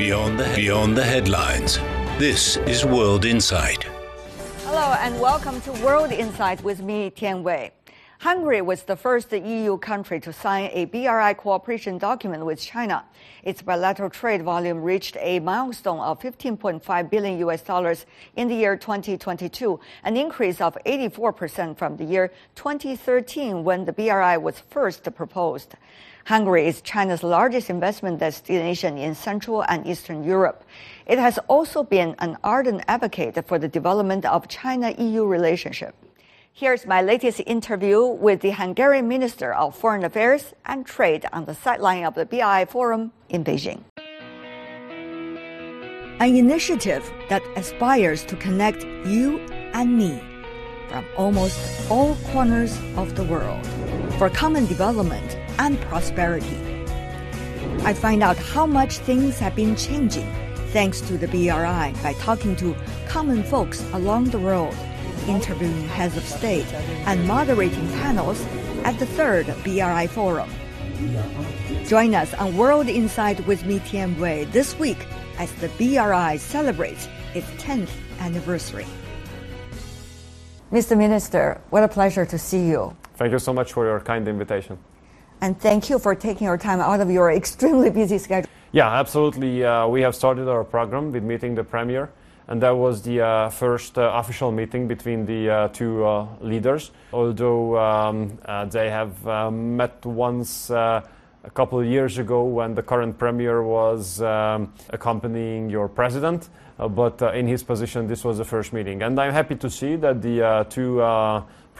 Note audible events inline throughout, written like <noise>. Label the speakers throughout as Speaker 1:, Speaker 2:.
Speaker 1: Beyond the, beyond the headlines. This is World Insight.
Speaker 2: Hello and welcome to World Insight with me, Tian Wei. Hungary was the first EU country to sign a BRI cooperation document with China. Its bilateral trade volume reached a milestone of 15.5 billion US dollars in the year 2022, an increase of 84% from the year 2013 when the BRI was first proposed. Hungary is China's largest investment destination in Central and Eastern Europe. It has also been an ardent advocate for the development of China-EU relationship. Here's my latest interview with the Hungarian Minister of Foreign Affairs and Trade on the sideline of the BRI Forum in Beijing. An initiative that aspires to connect you and me from almost all corners of the world for common development and prosperity. I find out how much things have been changing thanks to the BRI by talking to common folks along the world interviewing heads of state, and moderating panels at the third BRI Forum. Join us on World Insight with me, Tian Wei, this week as the BRI celebrates its 10th anniversary. Mr. Minister, what a pleasure to see you.
Speaker 3: Thank you so much for your kind invitation.
Speaker 2: And thank you for taking your time out of your <laughs> extremely busy schedule.
Speaker 3: Yeah, absolutely. Uh, we have started our program with meeting the Premier and that was the uh, first uh, official meeting between the uh, two uh, leaders. Although um, uh, they have uh, met once a couple of years ago when the current premier was um, accompanying your president, but in his position, this was the first meeting. And I'm happy to see that the two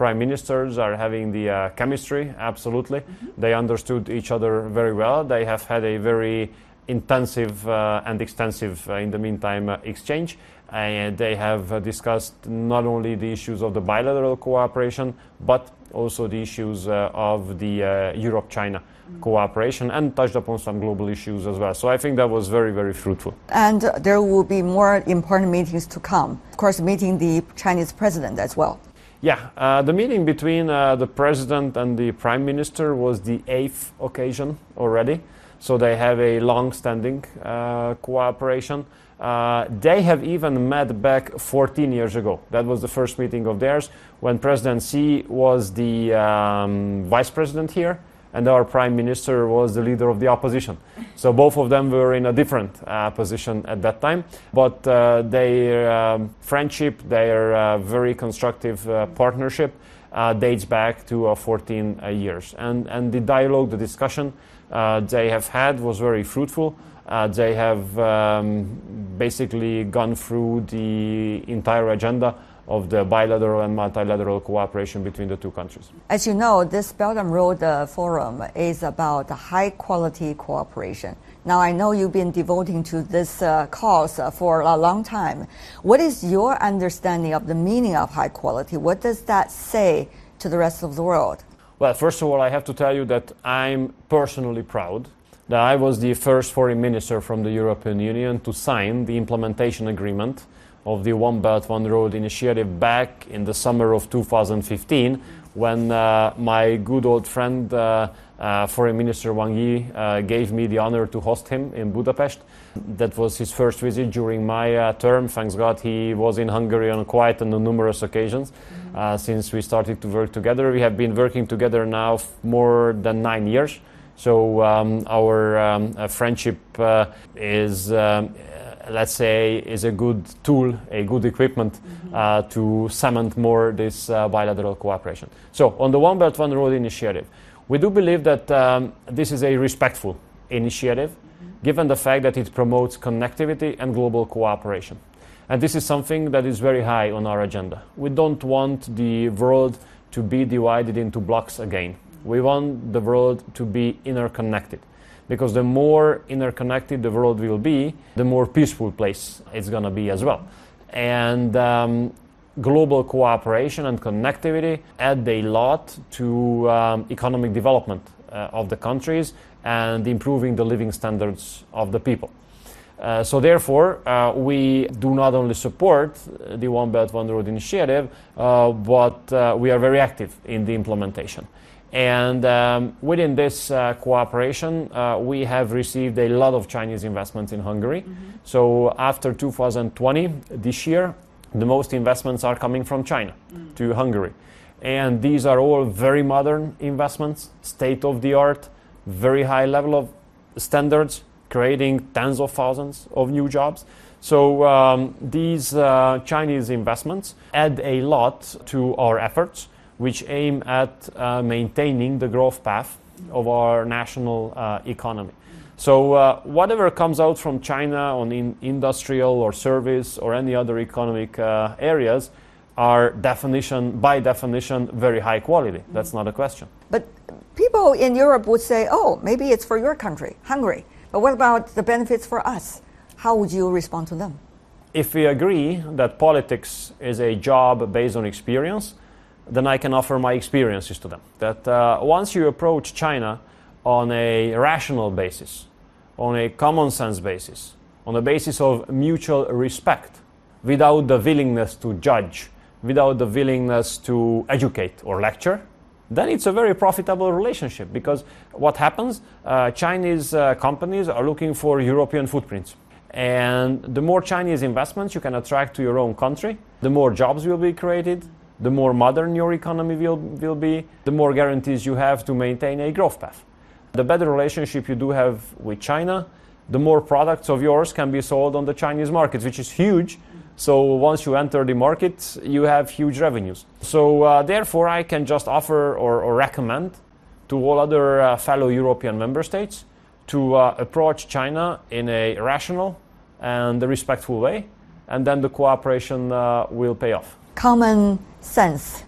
Speaker 3: prime ministers are having the chemistry, absolutely. Mm-hmm. They understood each other very well. They have had a very intensive uh, and extensive, uh, in the meantime, uh, exchange. And they have discussed not only the issues of the bilateral cooperation, but also the issues of the Europe China cooperation and touched upon some global issues as well. So I think that was very, very fruitful.
Speaker 2: And there will be more important meetings to come. Of course, meeting the Chinese president as well.
Speaker 3: Yeah, uh, the meeting between uh, the president and the prime minister was the eighth occasion already. So they have a long-standing uh, cooperation. Uh, they have even met back 14 years ago. That was the first meeting of theirs when President Xi was the um, vice president here and our prime minister was the leader of the opposition. So both of them were in a different uh, position at that time. But uh, their um, friendship, their uh, very constructive uh, partnership dates back to 14 years. And, and the dialogue, the discussion, uh, they have had was very fruitful. Uh, they have um, basically gone through the entire agenda of the bilateral and multilateral cooperation between the two countries.
Speaker 2: As you know, this Belt and Road uh, Forum is about high quality cooperation. Now, I know you've been devoting to this uh, cause uh, for a long time. What is your understanding of the meaning of high quality? What does that say to the rest of the world?
Speaker 3: Well, first of all, I have to tell you that I'm personally proud that I was the first foreign minister from the European Union to sign the implementation agreement of the One Belt One Road initiative back in the summer of 2015 when uh, my good old friend uh, uh, Foreign Minister Wang Yi uh, gave me the honor to host him in Budapest. That was his first visit during my uh, term. Thanks God he was in Hungary on quite a numerous occasions uh, since we started to work together. We have been working together now more than nine years. So um, our um, friendship is, um, let's say, is a good tool, a good equipment mm-hmm. to cement more this bilateral cooperation. So on the One Belt One Road initiative, we do believe that um, this is a respectful initiative, mm-hmm. given the fact that it promotes connectivity and global cooperation. And this is something that is very high on our agenda. We don't want the world to be divided into blocks again. We want the world to be interconnected. Because the more interconnected the world will be, the more peaceful place it's going to be as well. And um, global cooperation and connectivity add a lot to um, economic development uh, of the countries and improving the living standards of the people. Uh, so therefore, uh, we do not only support the One Belt One Road initiative, uh, but uh, we are very active in the implementation. And um, within this uh, cooperation, uh, we have received a lot of Chinese investments in Hungary. Mm-hmm. So after 2020, this year, the most investments are coming from China mm. to Hungary. And these are all very modern investments, state of the art, very high level of standards, creating tens of thousands of new jobs. So um, these uh, Chinese investments add a lot to our efforts, which aim at uh, maintaining the growth path of our national uh, economy. So uh, whatever comes out from China on in industrial or service or any other economic uh, areas are definition by definition very high quality. That's not a question.
Speaker 2: But people in Europe would say, "Oh, maybe it's for your country, Hungary." But what about the benefits for us? How would you respond to them?
Speaker 3: If we agree that politics is a job based on experience, then I can offer my experiences to them. That uh, once you approach China on a rational basis, on a common sense basis, on a basis of mutual respect, without the willingness to judge, without the willingness to educate or lecture, then it's a very profitable relationship because what happens, uh, Chinese uh, companies are looking for European footprints. And the more Chinese investments you can attract to your own country, the more jobs will be created, the more modern your economy will, will be, the more guarantees you have to maintain a growth path. The better relationship you do have with China, the more products of yours can be sold on the Chinese market, which is huge so once you enter the market, you have huge revenues. So uh, therefore, I can just offer or, or recommend to all other uh, fellow European member states to uh, approach China in a rational and a respectful way, and then the cooperation uh, will pay off.
Speaker 2: Common sense,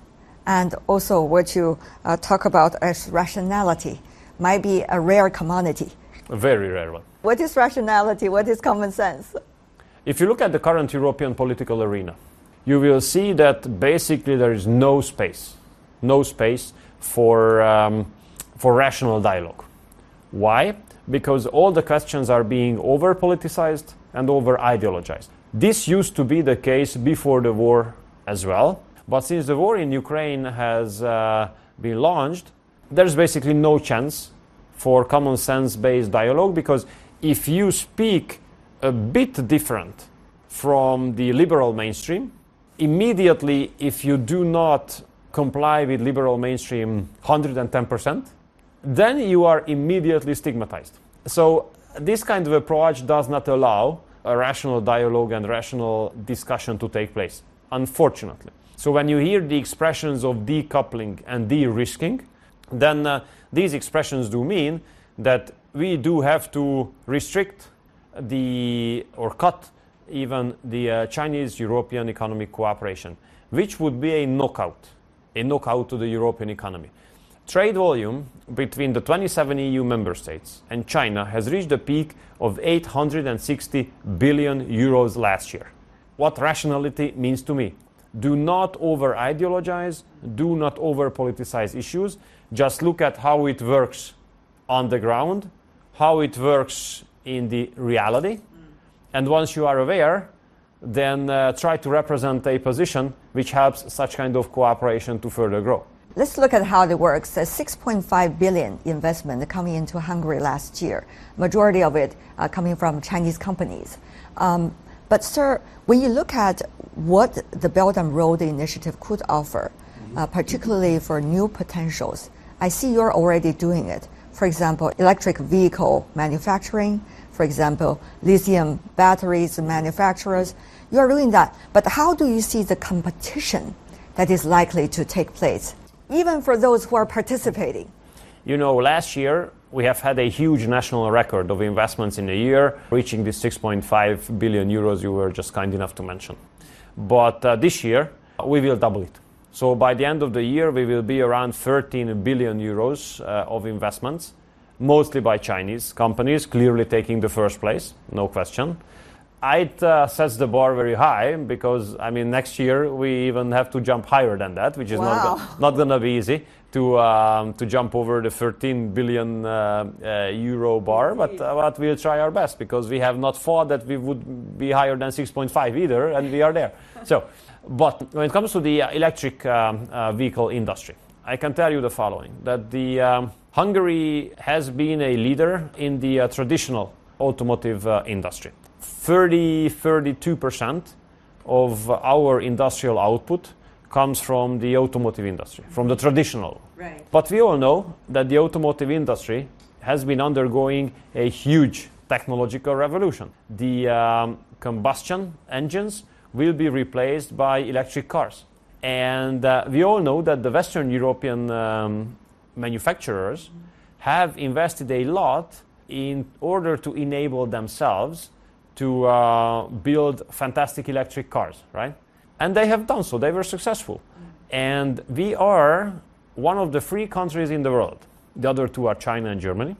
Speaker 2: and also what you uh, talk about as rationality, might be a rare commodity.
Speaker 3: A very rare one.
Speaker 2: What is rationality? What is common sense?
Speaker 3: If you look at the current European political arena, you will see that basically there is no space, no space for, um, for rational dialogue. Why? Because all the questions are being over politicized and over ideologized. This used to be the case before the war as well, but since the war in Ukraine has uh, been launched, there's basically no chance for common sense based dialogue because if you speak a bit different from the liberal mainstream. Immediately, if you do not comply with liberal mainstream 110%, then you are immediately stigmatized. So, this kind of approach does not allow a rational dialogue and rational discussion to take place, unfortunately. So, when you hear the expressions of decoupling and de risking, then uh, these expressions do mean that we do have to restrict the or cut even the uh, Chinese European economic cooperation, which would be a knockout, a knockout to the European economy. Trade volume between the 27 EU member states and China has reached a peak of 860 billion euros last year. What rationality means to me? Do not over ideologize, do not over politicize issues. Just look at how it works on the ground, how it works in the reality. And once you are aware, then uh, try to represent a position which helps such kind of cooperation to further grow.
Speaker 2: Let's look at how it works. A 6.5 billion investment coming into Hungary last year, majority of it uh, coming from Chinese companies. Um, but, sir, when you look at what the Belt and Road Initiative could offer, uh, particularly for new potentials, I see you're already doing it. For example, electric vehicle manufacturing, for example, lithium batteries manufacturers. You are doing that. But how do you see the competition that is likely to take place, even for those who are participating?
Speaker 3: You know, last year we have had a huge national record of investments in a year, reaching the 6.5 billion euros you were just kind enough to mention. But uh, this year we will double it. So by the end of the year, we will be around 13 billion euros uh, of investments, mostly by Chinese companies, clearly taking the first place, no question. It uh, sets the bar very high because, I mean, next year we even have to jump higher than that, which is wow. not, not going to be easy to, um, to jump over the 13 billion uh, uh, euro bar. But, uh, but we'll try our best because we have not thought that we would be higher than 6.5 either, and we are there. <laughs> So but when it comes to the uh, electric um, uh, vehicle industry, I can tell you the following that the um, Hungary has been a leader in the uh, traditional automotive uh, industry. 30 32% of our industrial output comes from the automotive industry, from the traditional.
Speaker 2: Right.
Speaker 3: But we all know that the automotive industry has been undergoing a huge technological revolution. The um, combustion engines will be replaced by electric cars. And uh, we all know that the Western European um, manufacturers have invested a lot in order to enable themselves to uh, build fantastic electric cars, right? And they have done so, they were successful. And we are one of the three countries in the world, the other two are China and Germany,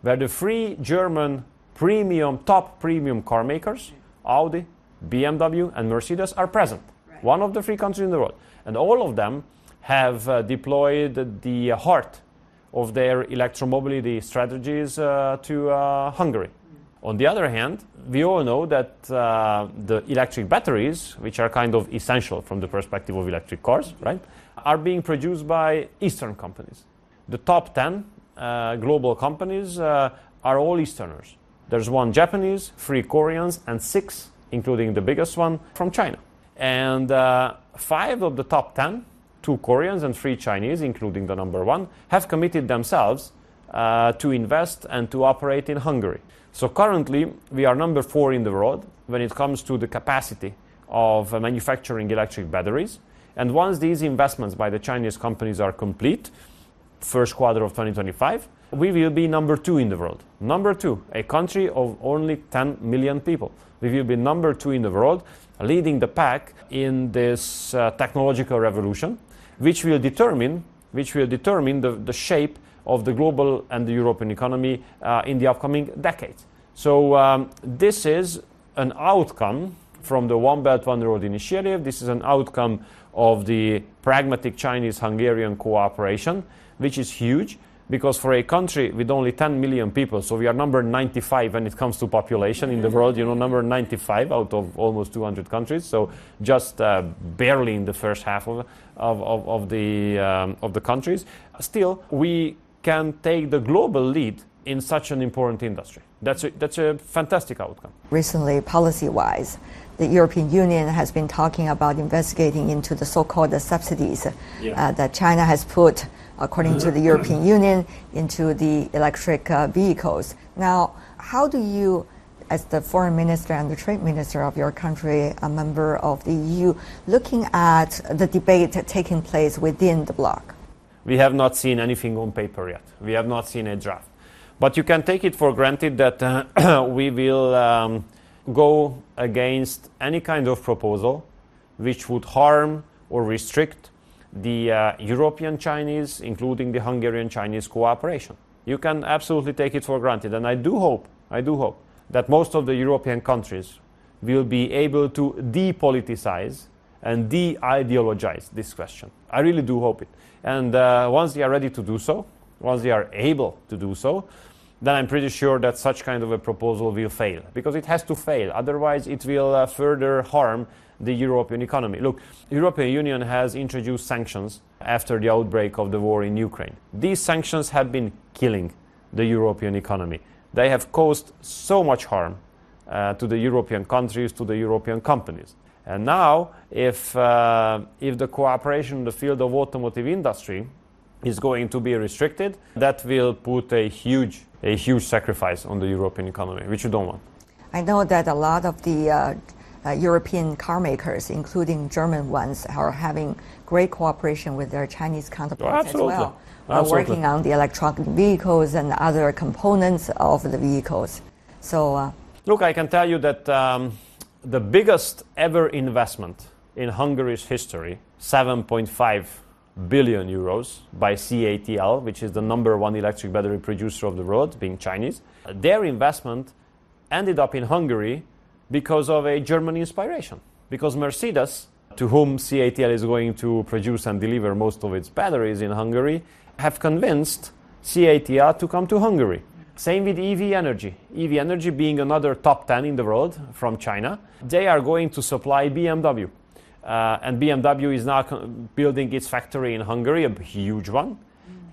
Speaker 3: where the three German premium, top premium car makers, Audi, BMW, and Mercedes, are present. Right. One of the three countries in the world. And all of them have uh, deployed the heart of their electromobility strategies uh, to uh, Hungary. On the other hand, we all know that uh, the electric batteries, which are kind of essential from the perspective of electric cars, right, are being produced by Eastern companies. The top 10 uh, global companies uh, are all Easterners. There's one Japanese, three Koreans, and six, including the biggest one, from China. And uh, five of the top 10, two Koreans and three Chinese, including the number one, have committed themselves uh, to invest and to operate in Hungary. So currently, we are number four in the world when it comes to the capacity of uh, manufacturing electric batteries. And once these investments by the Chinese companies are complete, first quarter of 2025, we will be number two in the world. Number two, a country of only 10 million people. We will be number two in the world, leading the pack in this uh, technological revolution, which will determine, which will determine the, the shape of the global and the European economy uh, in the upcoming decades. So um, this is an outcome from the One Belt One Road initiative. This is an outcome of the pragmatic Chinese-Hungarian cooperation, which is huge because for a country with only 10 million people, so we are number 95 when it comes to population in the world, you know, number 95 out of almost 200 countries, so just uh, barely in the first half of, of, of, of the, um, of the countries. Still, we can take the global lead in such an important industry. That's a, that's a fantastic outcome.
Speaker 2: Recently, policy wise, the European Union has been talking about investigating into the so called subsidies yeah. uh, that China has put, according to the European <clears throat> Union, into the electric uh, vehicles. Now, how do you as the foreign minister and the trade minister of your country, a member of the EU, looking at the debate taking place within the bloc?
Speaker 3: We have not seen anything on paper yet. We have not seen a draft. But you can take it for granted that uh, <clears throat> we will um, go against any kind of proposal which would harm or restrict the uh, European Chinese, including the Hungarian Chinese cooperation. You can absolutely take it for granted. And I do hope, I do hope that most of the European countries will be able to depoliticize and de ideologize this question. I really do hope it. And uh, once they are ready to do so, once they are able to do so, then I'm pretty sure that such kind of a proposal will fail because it has to fail. Otherwise, it will uh, further harm the European economy. Look, European Union has introduced sanctions after the outbreak of the war in Ukraine. These sanctions have been killing the European economy. They have caused so much harm uh, to the European countries, to the European companies. And now, if, uh, if the cooperation in the field of automotive industry is going to be restricted, that will put a huge, a huge sacrifice on the European economy, which you don't want.
Speaker 2: I know that a lot of the uh, uh, European car makers, including German ones, are having great cooperation with their Chinese counterparts
Speaker 3: oh,
Speaker 2: as well. Are working on the electronic vehicles and other components of the vehicles. So, uh,
Speaker 3: look, I can tell you that um, the biggest ever investment in Hungary's history, 7.5 billion euros by CATL, which is the number one electric battery producer of the world, being Chinese. Their investment ended up in Hungary because of a German inspiration. Because Mercedes, to whom CATL is going to produce and deliver most of its batteries in Hungary, have convinced CATL to come to Hungary. Same with EVE Energy. EVE Energy being another top 10 in the world from China. They are going to supply BMW. Uh, and BMW is now building its factory in Hungary, a huge one.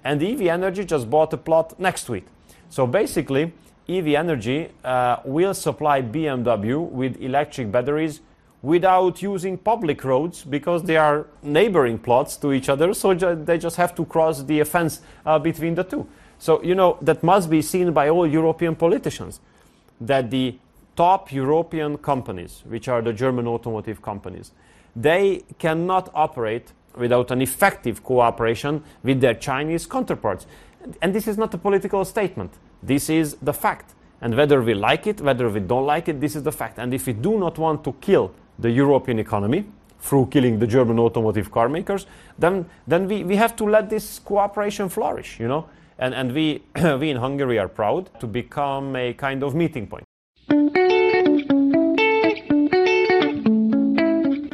Speaker 3: And EVE Energy just bought a plot next to it. So basically, EVE Energy uh, will supply BMW with electric batteries without using public roads because they are neighboring plots to each other. So ju- they just have to cross the fence uh, between the two. So, you know, that must be seen by all European politicians that the top European companies, which are the German automotive companies, they cannot operate without an effective cooperation with their Chinese counterparts. And this is not a political statement. This is the fact. And whether we like it, whether we don't like it, this is the fact. And if we do not want to kill the European economy through killing the German automotive car makers, then, then we, we have to let this cooperation flourish, you know. And, and we, <clears throat> we in Hungary are proud to become a kind of meeting point.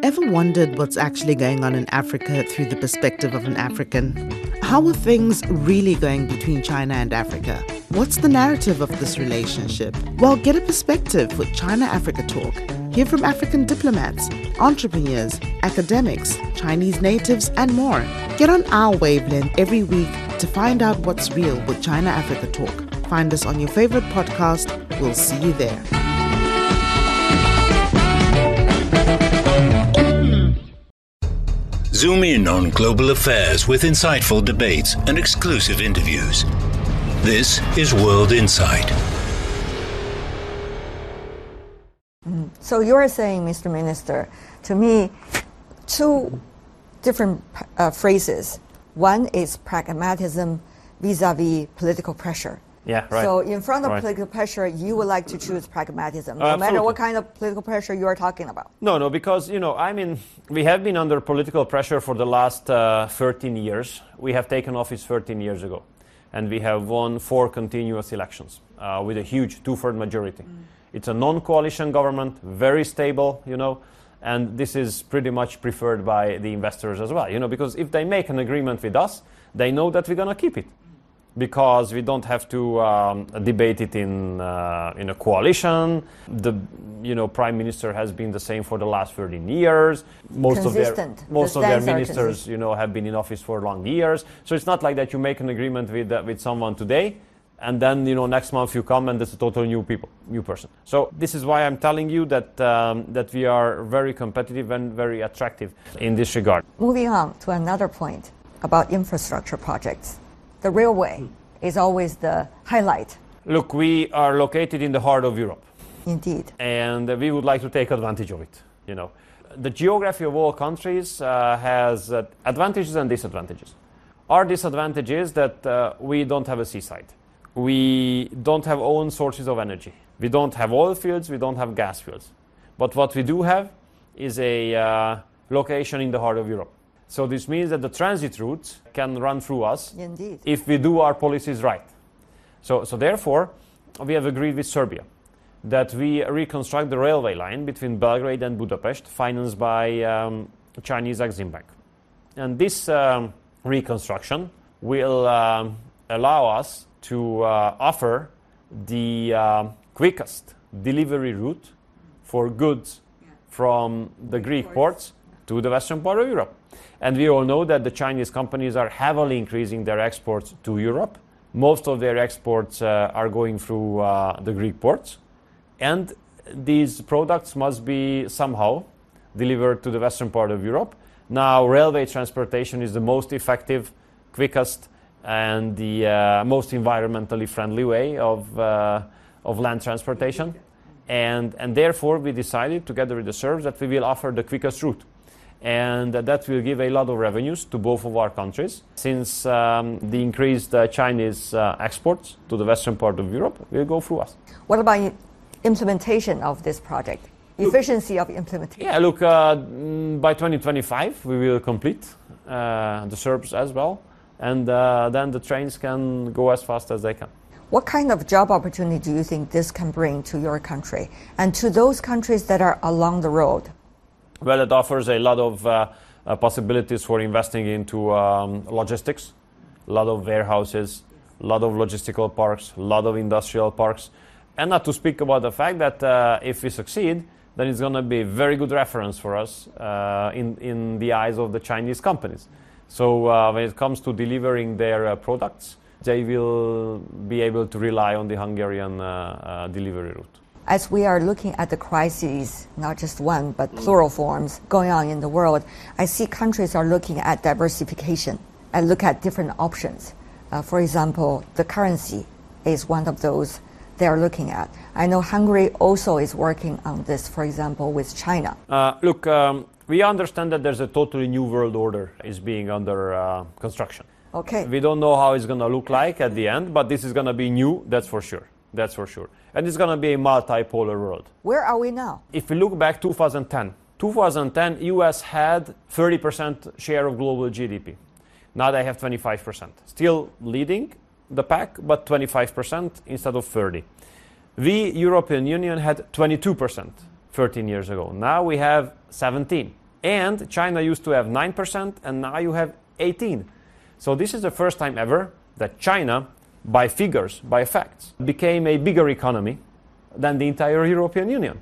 Speaker 4: Ever wondered what's actually going on in Africa through the perspective of an African? How are things really going between China and Africa? What's the narrative of this relationship? Well, get a perspective with China Africa Talk. Hear from African diplomats, entrepreneurs, academics, Chinese natives, and more. Get on our wavelength every week to find out what's real with China Africa Talk. Find us on your favorite podcast. We'll see you there.
Speaker 1: Zoom in on global affairs with insightful debates and exclusive interviews. This is World Insight.
Speaker 2: So you are saying, Mr. Minister, to me, two different uh, phrases. One is pragmatism vis-a-vis political pressure.
Speaker 3: Yeah, right.
Speaker 2: So in front of
Speaker 3: Right.
Speaker 2: political pressure, you would like to choose pragmatism, no
Speaker 3: Uh,
Speaker 2: matter what kind of political pressure you are talking about.
Speaker 3: No, no, because you know, I mean, we have been under political pressure for the last uh, 13 years. We have taken office 13 years ago, and we have won four continuous elections uh, with a huge two-third majority. It's a non-coalition government, very stable, you know, and this is pretty much preferred by the investors as well, you know, because if they make an agreement with us, they know that we're gonna keep it because we don't have to um, debate it in uh, in a coalition. The you know prime minister has been the same for the last 13 years. Most of their most
Speaker 2: The
Speaker 3: of their ministers you know have been in office for long years. So it's not like that you make an agreement with uh, with someone today. And then you know next month you come and it's a total new people, new person. So this is why I'm telling you that um, that we are very competitive and very attractive in this regard.
Speaker 2: Moving on to another point about infrastructure projects. The railway is always the highlight,
Speaker 3: Look, we are located in the heart of Europe.
Speaker 2: indeed.
Speaker 3: and we would like to take advantage of it. You know, the geography of all countries uh, has uh, advantages and disadvantages. Our disadvantage is that uh, we don't have a seaside. We don't have own sources of energy. We don't have oil fields. We don't have gas fields. But what we do have is a uh, location in the heart of Europe. So this means that the transit routes can run through us
Speaker 2: Indeed.
Speaker 3: if we do our policies right. So, so therefore, we have agreed with Serbia that we reconstruct the railway line between Belgrade and Budapest, financed by um, Chinese Exim Bank. And this um, reconstruction will um, allow us to uh, offer the um quickest delivery route for goods from the Greek ports to the western part of Europe. And we all know that the Chinese companies are heavily increasing their exports to Europe. Most of their exports uh, are going through uh, the Greek ports. And these products must be somehow delivered to the western part of Europe. Now, railway transportation is the most effective, quickest, and the uh, most environmentally friendly way of, uh, of land transportation. And, and therefore, we decided, together with the Serbs, that we will offer the quickest route. And that will give a lot of revenues to both of our countries, since um, the increased uh, Chinese uh, exports to the western part of Europe will go through us.
Speaker 2: What about implementation of this project? Efficiency of implementation.
Speaker 3: Yeah, look, uh, mm, by 2025 we will complete uh, the Serbs as well, and uh, then the trains can go as fast as they can.
Speaker 2: What kind of job opportunity do you think this can bring to your country and to those countries that are along the road?
Speaker 3: Well, it offers a lot of uh, uh, possibilities for investing into um, logistics, a lot of warehouses, a lot of logistical parks, a lot of industrial parks, and not to speak about the fact that uh, if we succeed, then it's going to be a very good reference for us uh, in, in the eyes of the Chinese companies. So uh, when it comes to delivering their uh, products, they will be able to rely on the Hungarian uh, uh, delivery route.
Speaker 2: As we are looking at the crises, not just one, but plural forms going on in the world, I see countries are looking at diversification and look at different options. Uh, for example, the currency is one of those they are looking at. I know Hungary also is working on this, for example, with China.
Speaker 3: Uh, look, um, we understand that there's a totally new world order is being under uh, construction.
Speaker 2: Okay.
Speaker 3: We don't know how it's going to look like at the end, but this is going to be new, that's for sure. That's for sure. And it's going to be a multipolar world.
Speaker 2: Where are we now?
Speaker 3: If we look back 2010, 2010 US had 30% share of global GDP. Now they have 25%. Still leading the pack, but 25% instead of 30. We, the European Union, had 22% 13 years ago. Now we have 17. And China used to have 9%, and now you have 18. So this is the first time ever that China, by figures, by facts, became a bigger economy than the entire European Union.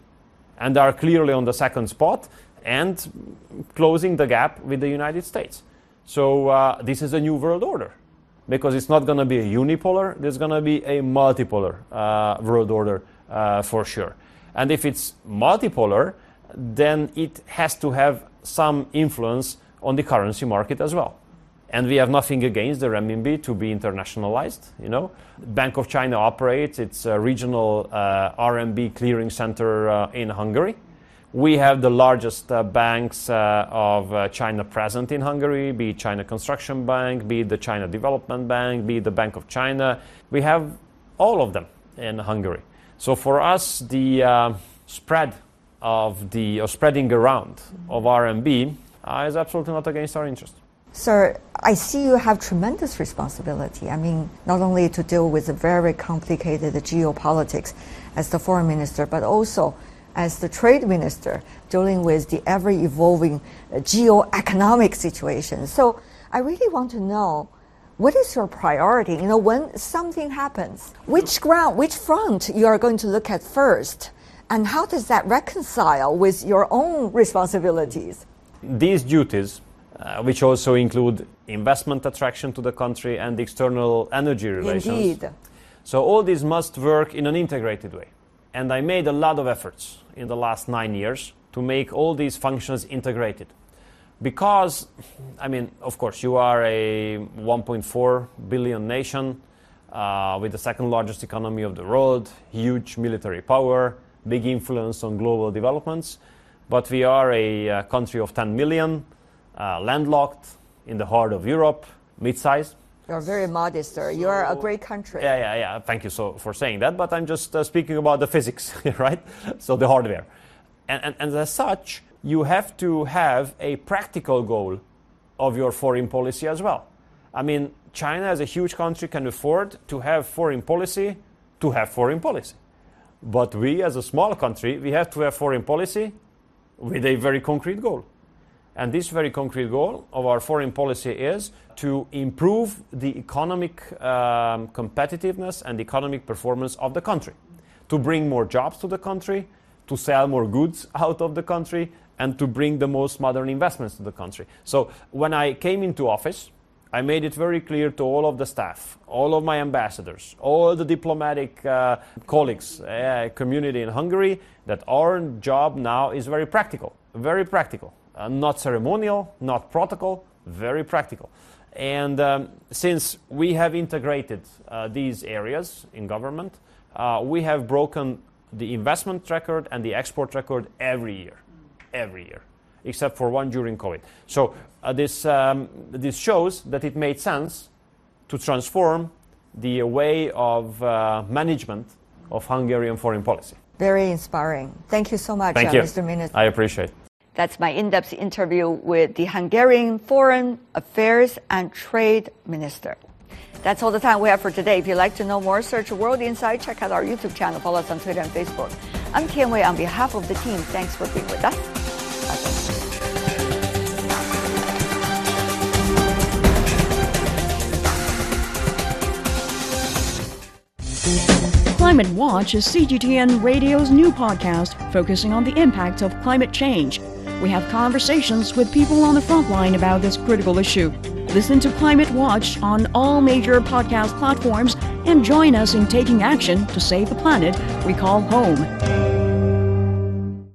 Speaker 3: And are clearly on the second spot and closing the gap with the United States. So uh, this is a new world order because it's not going to be a unipolar, there's going to be a multipolar uh, world order uh, for sure. And if it's multipolar, then it has to have some influence on the currency market as well. And we have nothing against the renminbi to be internationalized. You know, Bank of China operates its a regional uh, RMB clearing center uh, in Hungary. We have the largest uh, banks uh, of uh, China present in Hungary, be it China Construction Bank, be it the China Development Bank, be it the Bank of China. We have all of them in Hungary. So for us, the uh, spread of the or spreading around of RMB uh, is absolutely not against our interest.
Speaker 2: Sir, I see you have tremendous responsibility. I mean, not only to deal with the very complicated geopolitics as the foreign minister, but also as the trade minister dealing with the ever evolving geo-economic situation. So I really want to know what is your priority? You know, when something happens, which ground, which front you are going to look at first? And how does that reconcile with your own responsibilities?
Speaker 3: These duties, uh, which also include investment attraction to the country and external energy relations.
Speaker 2: Indeed.
Speaker 3: So all these must work in an integrated way. And I made a lot of efforts in the last nine years to make all these functions integrated. Because, I mean, of course, you are a 1.4 billion nation uh, with the second largest economy of the world, huge military power, big influence on global developments. But we are a uh, country of 10 million, uh, landlocked in the heart of Europe, mid-sized.
Speaker 2: You're very modest, sir. You're a great country.
Speaker 3: Yeah, yeah, yeah. Thank you so for saying that. But I'm just uh, speaking about the physics, <laughs> right? So the hardware, and, and and as such, you have to have a practical goal of your foreign policy as well. I mean, China as a huge country can afford to have foreign policy to have foreign policy. But we as a small country, we have to have foreign policy with a very concrete goal. And this very concrete goal of our foreign policy is to improve the economic um, competitiveness and economic performance of the country, to bring more jobs to the country, to sell more goods out of the country, and to bring the most modern investments to the country. So when I came into office, I made it very clear to all of the staff, all of my ambassadors, all the diplomatic uh, colleagues, uh, community in Hungary, that our job now is very practical, very practical, uh, not ceremonial, not protocol, very practical. And um, since we have integrated uh, these areas in government, uh, we have broken the investment record and the export record every year, every year, except for one during COVID. So uh, this, um, this shows that it made sense to transform the way of uh, management of Hungarian foreign policy.
Speaker 2: Very inspiring. Thank you so much,
Speaker 3: Thank
Speaker 2: uh,
Speaker 3: you.
Speaker 2: Mr. Minister.
Speaker 3: I appreciate.
Speaker 2: That's my in depth interview with the Hungarian Foreign Affairs and Trade Minister. That's all the time we have for today. If you'd like to know more, search World Insight, Check out our YouTube channel. Follow us on Twitter and Facebook. I'm Tian Wei on behalf of the team. Thanks for being with us.
Speaker 5: Climate Watch is CGTN Radio's new podcast focusing on the impact of climate change. We have conversations with people on the front line about this critical issue. Listen to Climate Watch on all major podcast platforms and join us in taking action to save the planet we call home.